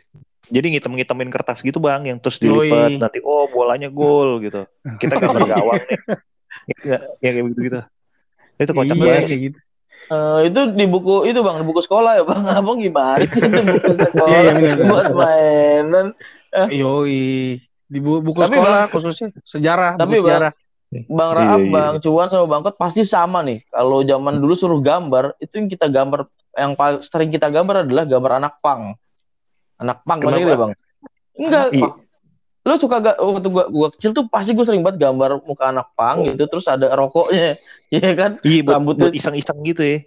Jadi ngitem-ngitemin kertas gitu bang, yang terus dilipat Yoi. nanti oh bolanya gol gitu. Kita gambar gawang nih. Ya, ya kayak gitu gitu. Itu kocak Iya, banget sih. gitu. Eh, itu di buku itu bang, di buku sekolah ya bang. Abang gimana sih itu buku sekolah Iya, iya, benar. buat mainan? Yoi. Di bu- buku Tapi, sekolah khususnya sejarah, Tapi, buku Bang, sejarah. Bang Iya, Raab, iya. Bang Cuan sama Bang Kot pasti sama nih. Kalau zaman dulu suruh gambar, itu yang kita gambar, yang paling sering kita gambar adalah gambar anak pang. Anak pang, Kenapa? gitu Bang? Enggak, Iya. lu suka gak waktu gua, gua kecil tuh pasti gue sering banget gambar muka anak pang gitu terus ada rokoknya iya kan Iya buat, Rambutnya- buat iseng-iseng gitu ya.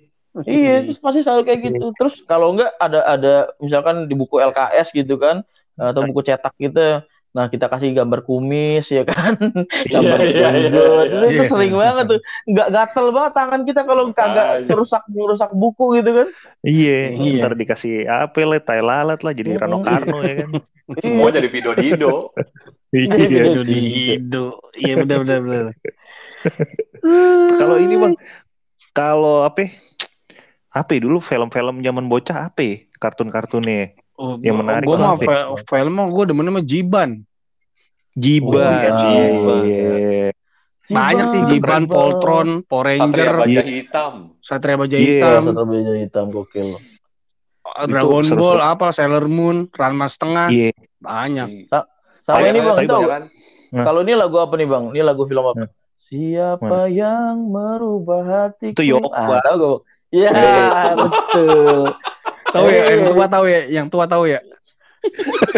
iya terus pasti selalu kayak gitu terus kalau enggak ada ada misalkan di buku LKS gitu kan atau buku cetak gitu nah kita kasih gambar kumis ya kan gambar Iya, iya, iya, jenggot. iya. itu Iya. sering banget tuh nggak gatel banget tangan kita kalau kagak Makanya. rusak rusak buku gitu kan Iya, Iya. ntar dikasih apa lah, tai lalat lah, jadi Rano Karno ya kan. Semua jadi video Dido. Iya. Hido di hido. Iya benar benar benar. Kalau ini bang, kalau apa? ya? Apa ya dulu film-film zaman bocah apa? ya? Kartun-kartunnya Oh, Yang menarik Gue mah fe- film mah gue demen sama Jiban. Jiban. Oh, iya, Jiban. Iya. Banyak sih Jiban, Jiban. Power Power Satria Ranger, Baja Iya. Hitam. Satria Baja Iya, Hitam, satu baju hitam gokil Dragon Itu Ball, apa Sailor Moon, Ranma setengah, Iya. banyak. sama ini bang tahu kan? Nah. kalau ini lagu apa nih bang ini lagu film apa Nah. siapa yang merubah hatiku Itu Yoko, ah, tahu? Iya Iya. betul Tahu ya, yang Eh. tua tahu ya, yang tua tahu ya.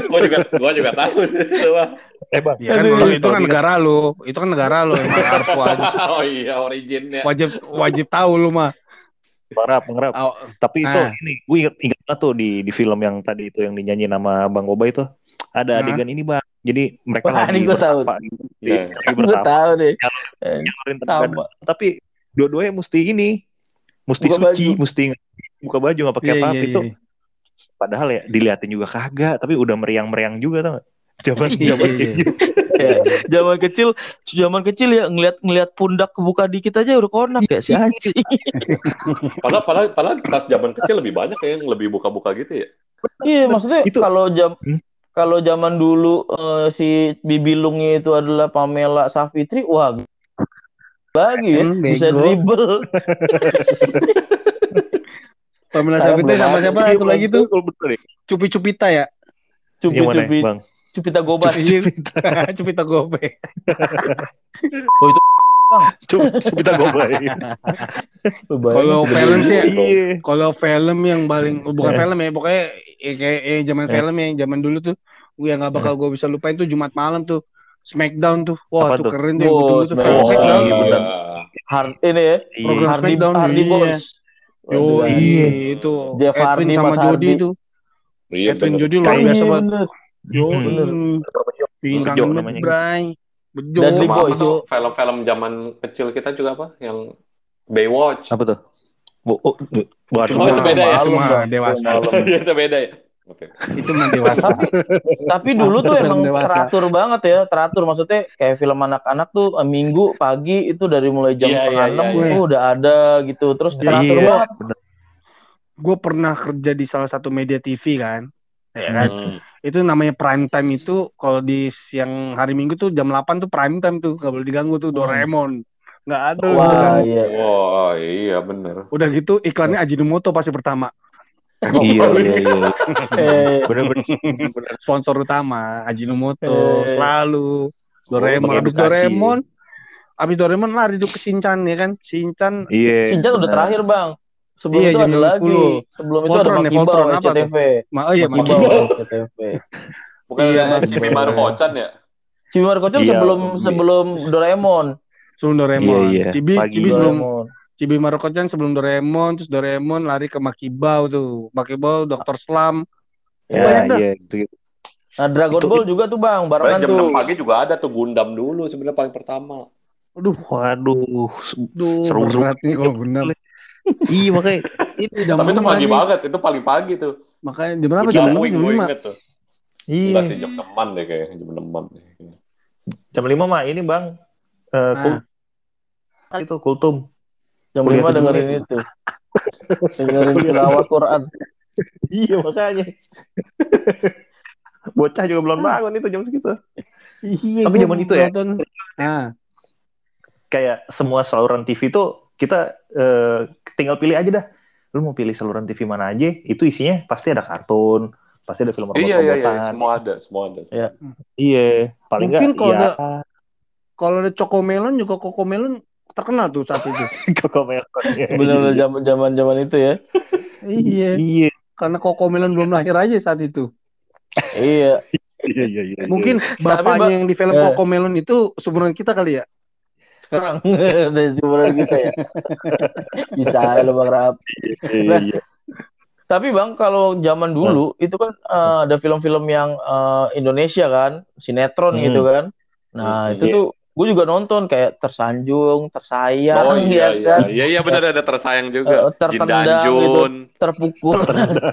Gua juga gua juga tahu sih itu, Bang. Eh bang, Ya kan Aduh. itu kan negara lu, itu kan negara lu emang harus wajib, Oh iya, originnya. wajib wajib tahu lu mah. ngerap, ngerap. Aw, Tapi itu Ah. ini, gue inget, inget banget tuh di di film yang tadi itu yang dinyanyi nama Bang Oba itu ada Nah. adegan ini bang. Jadi mereka Wah, lagi gua tahu. gitu. Iya. Lagi gue bersama, tahu deh Eh, tapi dua-duanya mesti ini mesti Buka suci baju. mesti buka baju nggak pakai iya, apa-apa iya, itu iya. padahal ya diliatin juga kagak tapi udah meriang-meriang juga tau gak zaman Iya, zaman iya. Ya, zaman kecil zaman kecil ya ngeliat ngeliat pundak kebuka dikit aja udah konak kayak si anjing Padahal, padahal, padahal pas zaman kecil lebih banyak ya yang lebih buka-buka gitu ya. iya maksudnya Itu- kalau jam Hmm? kalau zaman dulu eh, si bibilungnya itu adalah Pamela Safitri wah lagi ya Hmm, bisa dribble Pamela belum sama siapa Iya, satu lagi tuh betul, betul, ya. Cupi Cupita ya. cupi Yang mana, cupi bang cupita gobat Cupita Cupita Gope. Cup- Cupita Gobay Kalau film sih iya Kalau film yang paling bukan film ya, pokoknya eh, kayak eh, zaman film yang zaman dulu tuh, gue yang gak bakal gue bisa lupain tuh Jumat malam tuh. Smackdown tuh, wah Apa tuh tuh? keren Oh, tuh Smackdown. film Smackdown. iya, benar. hard ini ya Iya. Program Hardy Smackdown, Hardy iya. Boys Yo, iya. itu Jeff Edwin Hardy, sama Jody tuh. Iya, Edwin. Jody luar biasa banget. bener. Yo, Bener. bintang namanya. Bray. Bejo. Dudley Sama apa tuh film-film zaman kecil kita juga apa? Yang Baywatch. apa tuh Bu, oh, bu- Oh, itu ya? Itu mah Bang. dewasa. Malam. Iya, itu beda ya. Oke. Itu dewasa. tapi tapi dulu tuh emang dewasa. teratur banget ya teratur maksudnya kayak film anak-anak tuh eh, minggu pagi itu dari mulai jam Iya, iya, enam iya, itu iya. udah ada gitu terus Iya, teratur iya, banget gue pernah kerja di salah satu media TV kan. Ya kan? Hmm. Itu namanya prime time itu kalau di siang hari Minggu tuh jam 8 tuh prime time tuh, gak boleh diganggu tuh Doraemon. Nggak ada wah iya Wah, iya bener. Udah gitu iklannya Ajinomoto pasti pertama. Iya iya iya eh, bener bener bener Sponsor utama Ajinomoto Eh. selalu. Doraemon pakai habis edukasi. Doraemon. Habis Doraemon lari tuh ke Shinchan ya kan. Shinchan iya Shinchan udah terakhir bang sebelum Iya, itu ada 10. lagi sebelum itu ada ya, Makibau Voltron apa? CTV Ma oh iya Makibau Makibau. CTV Bukan Iya, bener. Bimaru Kocan ya? Cibimar Kocok Iya, sebelum sebelum Doraemon Sebelum Doraemon. Iya, iya. Cibi. Cibi sebelum Doraemon Cibi Marukocan sebelum Doraemon, terus Doraemon lari ke Makibau tuh. Makibau Dokter Slam. ya iya gitu gitu Nah, Dragon Itu- Ball juga tuh Bang, Sebenarnya barengan jam tuh. 6 pagi juga ada tuh Gundam dulu sebenarnya paling pertama. Aduh, Waduh, aduh, Seru-seru. berat nih kalau benar. iya makanya Itu jam Tapi itu enam pagi banget, itu paling pagi tuh. Makanya jam berapa? Jam Jam enam, jam lima. iya Enggak sih, jam 6 deh kayaknya, jam 6 jam lima mah ini bang eh Ah. kul- itu kultum Jam 5 dengerin itu. dengerin tilawah Quran. iya makanya bocah juga belum bangun itu jam segitu Iya, Tapi zaman itu ya? nonton. Nah, kayak semua saluran TV tuh kita eh, tinggal pilih aja dah lu mau pilih saluran TV mana aja itu isinya pasti ada kartun pasti ada film Iya, iya, iya, robot-robotan semua ada, semua ada. Iya. iya paling Mungkin nggak kalau ya ada- kalau ada Cocomelon juga Cocomelon terkenal tuh saat itu. Cocomelon ya. Bener zaman zaman zaman itu ya. iya, iya karena Cocomelon belum lahir aja saat itu. Iya. iya iya iya Mungkin Tapi, bapaknya Mbak- yang di film eh. Cocomelon itu seumuran kita kali ya. Sekarang cuma kita ya. Bisa lo Bang Rap. iya iya Tapi Bang, kalau zaman dulu itu kan eh, ada film-film yang eh, Indonesia kan, sinetron Hmm. gitu kan. Nah, Hmm, itu iya. tuh gue juga nonton kayak tersanjung, tersayang, Oh iya, ya iya, kan? iya, iya benar ada tersayang juga. Jin tertendang Danjun. terpukul,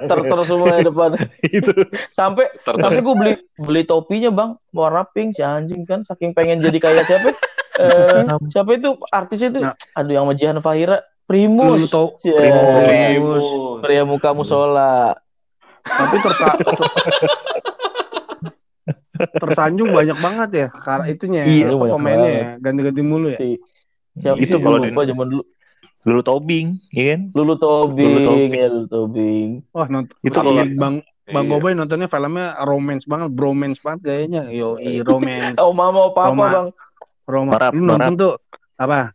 terter semua di depan. itu Sampai Ter- sampai gue beli beli topinya bang warna pink si anjing kan saking pengen jadi kayak siapa eh, siapa itu artis itu Nah. aduh yang sama Jihan Fahira Lu Primus tau Ya, Primus. Primus. pria muka musola tapi tersa tersanjung banyak banget ya karena itunya Iya, apa pemainnya ya? Ganti-ganti mulu ya? Si siapa Itu kalau lupa di- zaman dulu dulu Tobing iya kan? Lulu Tobing, Lulu Tobing. ya Lulu Tobing. Wah nonton Itu kalau- bang bang Iya. Goboy nontonnya filmnya romance banget bromance banget kayaknya. Yo i romance. Oh mama oh papa Roma. bang. Romance Marap, lu nonton tuh apa?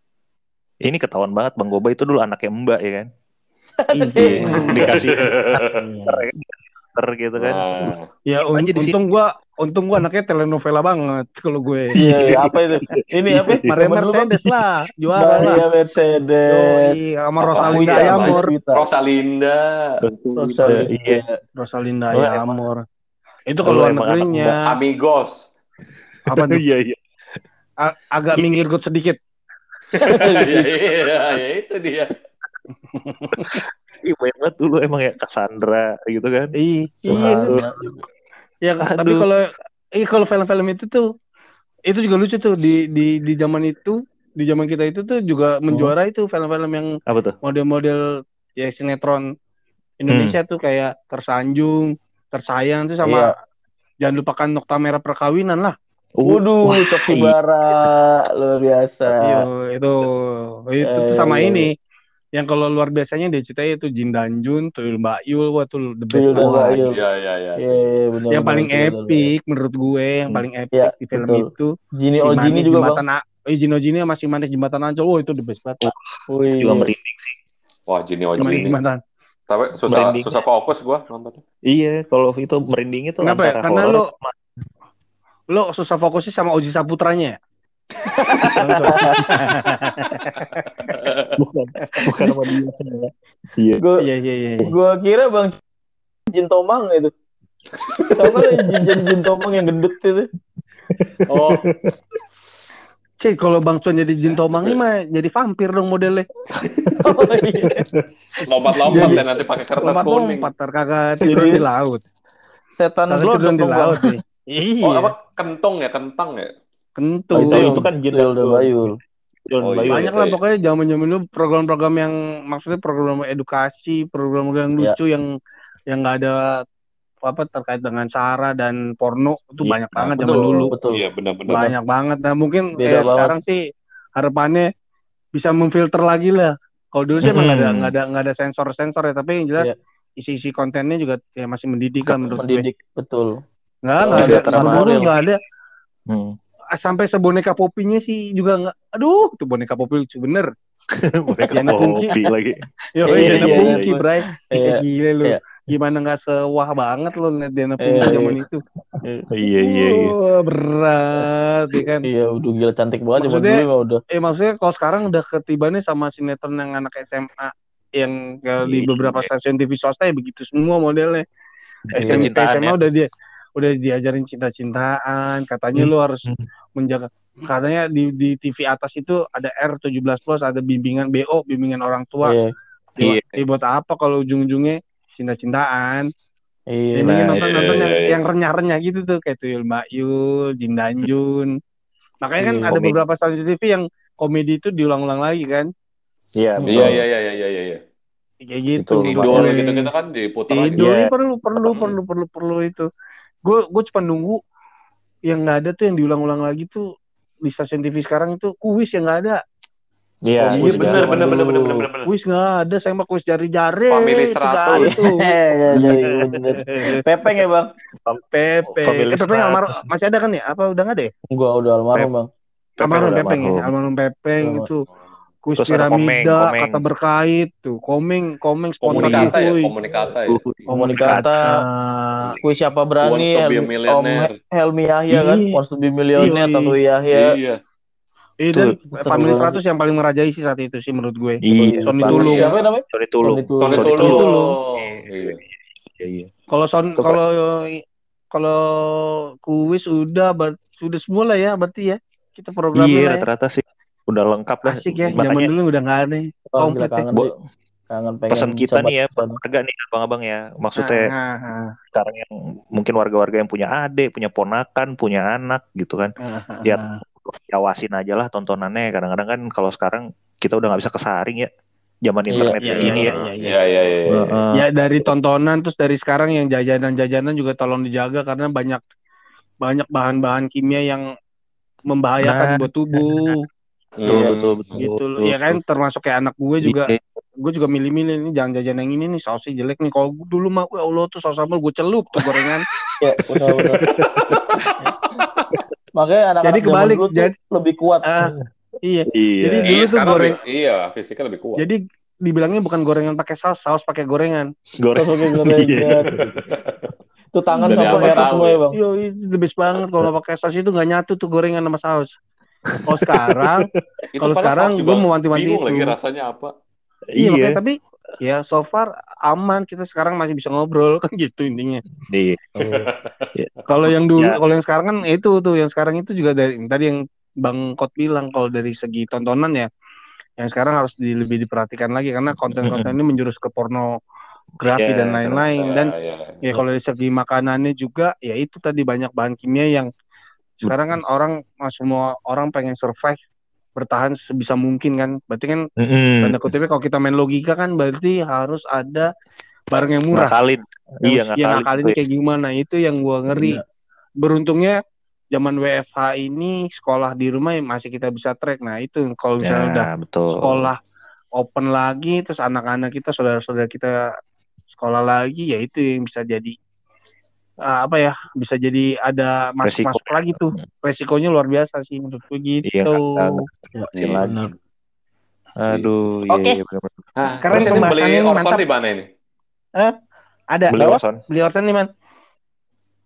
Ini ketahuan banget Bang Goba itu dulu anaknya Mbak ya kan? Iya. dikasih ter gitu kan. Nah, ya un- untung gua untung gua anaknya telenovela banget kalau gue. Iya iya, apa itu? Ini apa? Dulu, Bang? Mercedes lah juara lah. Maria Mercedes. Yoi, sama? Rosalinda Oh, iya, Ayamor Rosalinda. Rosalinda. iya. Rosalinda Oh, Ayamor itu kalau luar negerinya Amigos. apa tuh? Iya iya. Agak minggir got sedikit. Iya, iya, ya itu dia. Iya banyak banget dulu emang ya Cassandra gitu kan. Iya, Iya, iya. Ya, tapi kalau iya kalau film-film itu tuh itu juga lucu tuh di di di zaman itu di zaman kita itu tuh juga menjuarai tuh film-film yang Apa tuh? model-model ya sinetron Indonesia tuh kayak tersanjung, tersayang tuh sama jangan lupakan nokta merah perkawinan lah. Waduh, Wah, Coki iya. Bara luar biasa. Iya, itu itu tuh Eh, sama iya, ini. Yang kalau luar biasanya dia ceritain itu Jin Danjun, Tuyul Mbak Yul, wah tuh the best. Yul. Iya, iya, iya. Iya, iya, yang paling betul, epic menurut gue, yang Hmm. paling epic Iya, di film betul. itu. Jini si Oh Jini Manis juga bang. jembatan A- eh, Jino Jini masih manis jembatan Ancol. Oh, itu the best banget. Wih. Juga merinding sih. Wah, Jini oh Si Manis Jini. jembatan. Tapi susah Merinding. susah fokus gua nontonnya. Iya, kalau itu merinding itu Kenapa ya? Karena lo- sama- Lo susah fokusnya sama Oji Saputranya ya? Bukan bukan sama dia. Iya. Gue Iya, iya, iya. iya. gua kira bang Jin Tomang itu. Kan Jin, Jin, Jin Tomang yang gendut itu. Oh, Cik, kalau Bang Cuan jadi Jin Tomang ini mah jadi vampir dong modelnya. Oh, iya. lompat-lompat Jadi- dan nanti pakai kertas kuning. Lompat-lompat, kagak tidur di laut. Setan tidur di laut nih. Iya, Oh, apa kentong ya, kentang ya? Kentut. Itu, itu kan dan Bayul. Oh, Bayu. iya. banyak lah pokoknya zaman zaman dulu program-program yang maksudnya program edukasi program yang Iya. lucu yang yang nggak ada apa terkait dengan sara dan porno itu Iya, banyak banget zaman dulu betul. Iya, benar-benar. banyak banget nah mungkin Beda eh, banget. sekarang sih harapannya bisa memfilter lagi lah kalau dulu sih emang nggak ada Hmm. nggak ada nggak ada sensor sensor ya tapi yang jelas Iya. isi-isi kontennya juga ya masih mendidik kan menurut gue Mendidik, betul. nggak nggak ada iya, real. nggak ada Hmm. Sampai seboneka popinya sih juga nggak aduh tuh boneka popi lucu bener Mereka Yana Pungki. lagi. Yo, Iya, iya, iya, iya, Pungki, iya. Bray. Iya. Gila lu. Iya. Gimana nggak sewah banget lu liat Diana Pungki Iya, zaman iya. itu. Iya iya iya. Wah, berat ya kan. Iya, udah gila cantik banget Maksudnya- dulu udah. Eh maksudnya kalau sekarang udah ketibannya sama sinetron yang anak SMA yang di Iya. beberapa stasiun TV swasta ya begitu semua modelnya. Iya, cintaan SMA ya. udah dia udah diajarin cinta-cintaan, katanya Hmm. lu harus Hmm. Menjaga katanya di di TV atas itu ada R17 plus ada bimbingan BO, bimbingan orang tua. Iya. Ya, Iya. eh, buat apa kalau ujung-ujungnya cinta-cintaan? Iya. Mending Nah, nonton iya, nonton yang, iya, iya. yang renyah-renyah gitu tuh kayak Tuyul Mbak Yul, Jin Dan Jun. Makanya kan Iya, ada komedi. beberapa stasiun TV yang komedi itu diulang-ulang lagi kan. Iya, betul. Iya iya iya iya iya iya. Kayak gitu. Betul, menurut Sidul gue. gitu kita kan diputar Si lagi. Idol Iya. ini perlu perlu perlu perlu perlu itu. Gue gue cuma nunggu yang nggak ada tuh yang diulang-ulang lagi tuh di stasiun TV sekarang itu kuis yang nggak ada. Iya, Oh, bener bener dulu. bener bener bener. Kuis nggak ada, saya mah kuis jari-jari. Family itu nggak 100. ada tuh. Iya, iya, bener. Pepeng ya bang? Pepe. Family Eh, Pepe yang 100. almarhum masih ada kan ya? Apa udah nggak ada ya? Gua udah almarhum bang. Pepeng Almarhum Pepeng ya, almarhum. Pepeng itu. Kuis Terus ada Komeng, piramida, Komeng. kata berkait tuh. Komeng, komeng spontan Komunikata ya, komunikata ya. Komunikata. Nah, Kuis siapa berani? Helmi, Om. Helmi Yahya kan? Iya. Wants to be millionaire, Iya. Tatu Yahya. Iya. eh, dan Family banget 100 yang paling merajai sih saat itu sih menurut gue. Iya, Sony Tulung. Siapa namanya? Sony Tulung. Sony Tulung. Iya. Kalau son kalau kalau kuis udah sudah semua lah ya berarti ya. Kita programnya Iya, ya. rata-rata sih udah lengkap dah. Asik ya. Zaman Makanya dulu udah nggak ada. Oh, gila, Komplit ya. kangen. Kangen pengen pesan kita nih ya, warga nih abang-abang ya. Maksudnya Ah, ah, ah. sekarang yang mungkin warga-warga yang punya adik, punya ponakan, punya anak gitu kan. Ah, ah, Ya, ah. Awasin aja lah tontonannya. Kadang-kadang kan kalau sekarang kita udah nggak bisa kesaring ya. Zaman Iya, internet iya, ini iya, ya. iya, iya. Iya iya iya. iya. Heeh. Ya dari tontonan terus dari sekarang yang jajanan-jajanan juga tolong dijaga karena banyak banyak bahan-bahan kimia yang membahayakan Nah. buat tubuh Betul, Hmm. betul, betul. gitu loh. betul, Ya kan termasuk kayak anak gue juga Iya. gue juga milih-milih nih jangan jajan yang ini nih sausnya jelek nih kalau dulu mah ya Allah tuh saus sambal gue celup tuh gorengan Ya, benar-benar. Makanya anak-anak Jadi kebalik, dulu tuh jadi- lebih kuat. Ah, iya Iya. Jadi- Iya Dulu tuh sekarang goreng- lebih- iya fisiknya lebih kuat. jadi dibilangnya bukan gorengan pakai saus saus pakai gorengan Goreng. Pakai gorengan. Itu tangan Dari tahu semua ya bang. yo itu the best banget kalau pakai saus itu nggak nyatu tuh gorengan sama saus oh sekarang Itu kalau sekarang gue juga mau wanti-wanti bingung itu. lagi rasanya apa. Iya, makanya Iya. tapi ya so far aman kita sekarang masih bisa ngobrol kan gitu intinya. Iya. Kalau yang dulu, Ya. kalau yang sekarang kan itu tuh yang sekarang itu juga dari tadi yang Bang Kot bilang kalau dari segi tontonan ya yang sekarang harus di- lebih diperhatikan lagi karena konten-konten ini menjurus ke pornografi Ya, dan lain-lain dan Iya, ya iya. kalau dari segi makanannya juga ya itu tadi banyak bahan kimia yang sekarang kan orang semua orang pengen survive bertahan sebisa mungkin kan berarti kan tanda kutipnya kalau kita main logika kan berarti harus ada barang yang murah Ngakalin. Iya, yang, yang ngakalin. ngakalin kayak gimana itu yang gua ngeri Iya. beruntungnya zaman WFH ini sekolah di rumah ya masih kita bisa track nah itu kalau misalnya udah Ya, betul. sekolah open lagi terus anak-anak kita saudara-saudara kita sekolah lagi ya itu yang bisa jadi ah, apa ya bisa jadi ada masuk masuk Resiko. lagi tuh resikonya luar biasa sih menurut gue gitu Iya, kata- Ya, Iya. lagi. Aduh, iya, Oke. iya benar-benar. Ah, Keren terus ini beli mantap. di mana ini? ada Beli? Orson. beli orson nih man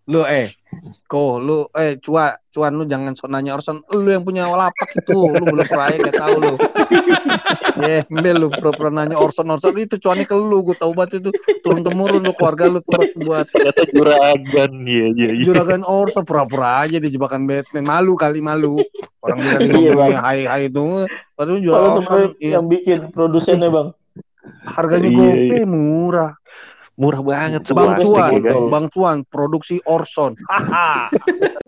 lu eh ko lu eh cua cuan lu jangan sok nanya orson lu yang punya lapak itu lu belum pernah gak tahu lu eh mbel lu pura-pura nanya orson orson itu cuannya ke lu gue tahu banget itu turun temurun lu keluarga lu tuh buat Ternyata juragan. Iya, iya, iya. juragan orson pura-pura aja di jebakan Batman malu kali malu orang bilang Iya, Bang. ngomongnya hai hai itu padahal juragan orson sebenarnya iya, yang bikin produsennya bang. harganya Iya, gope murah Murah banget Bang Cuan, ya kan. Bang Cuan, produksi Orson. Haha.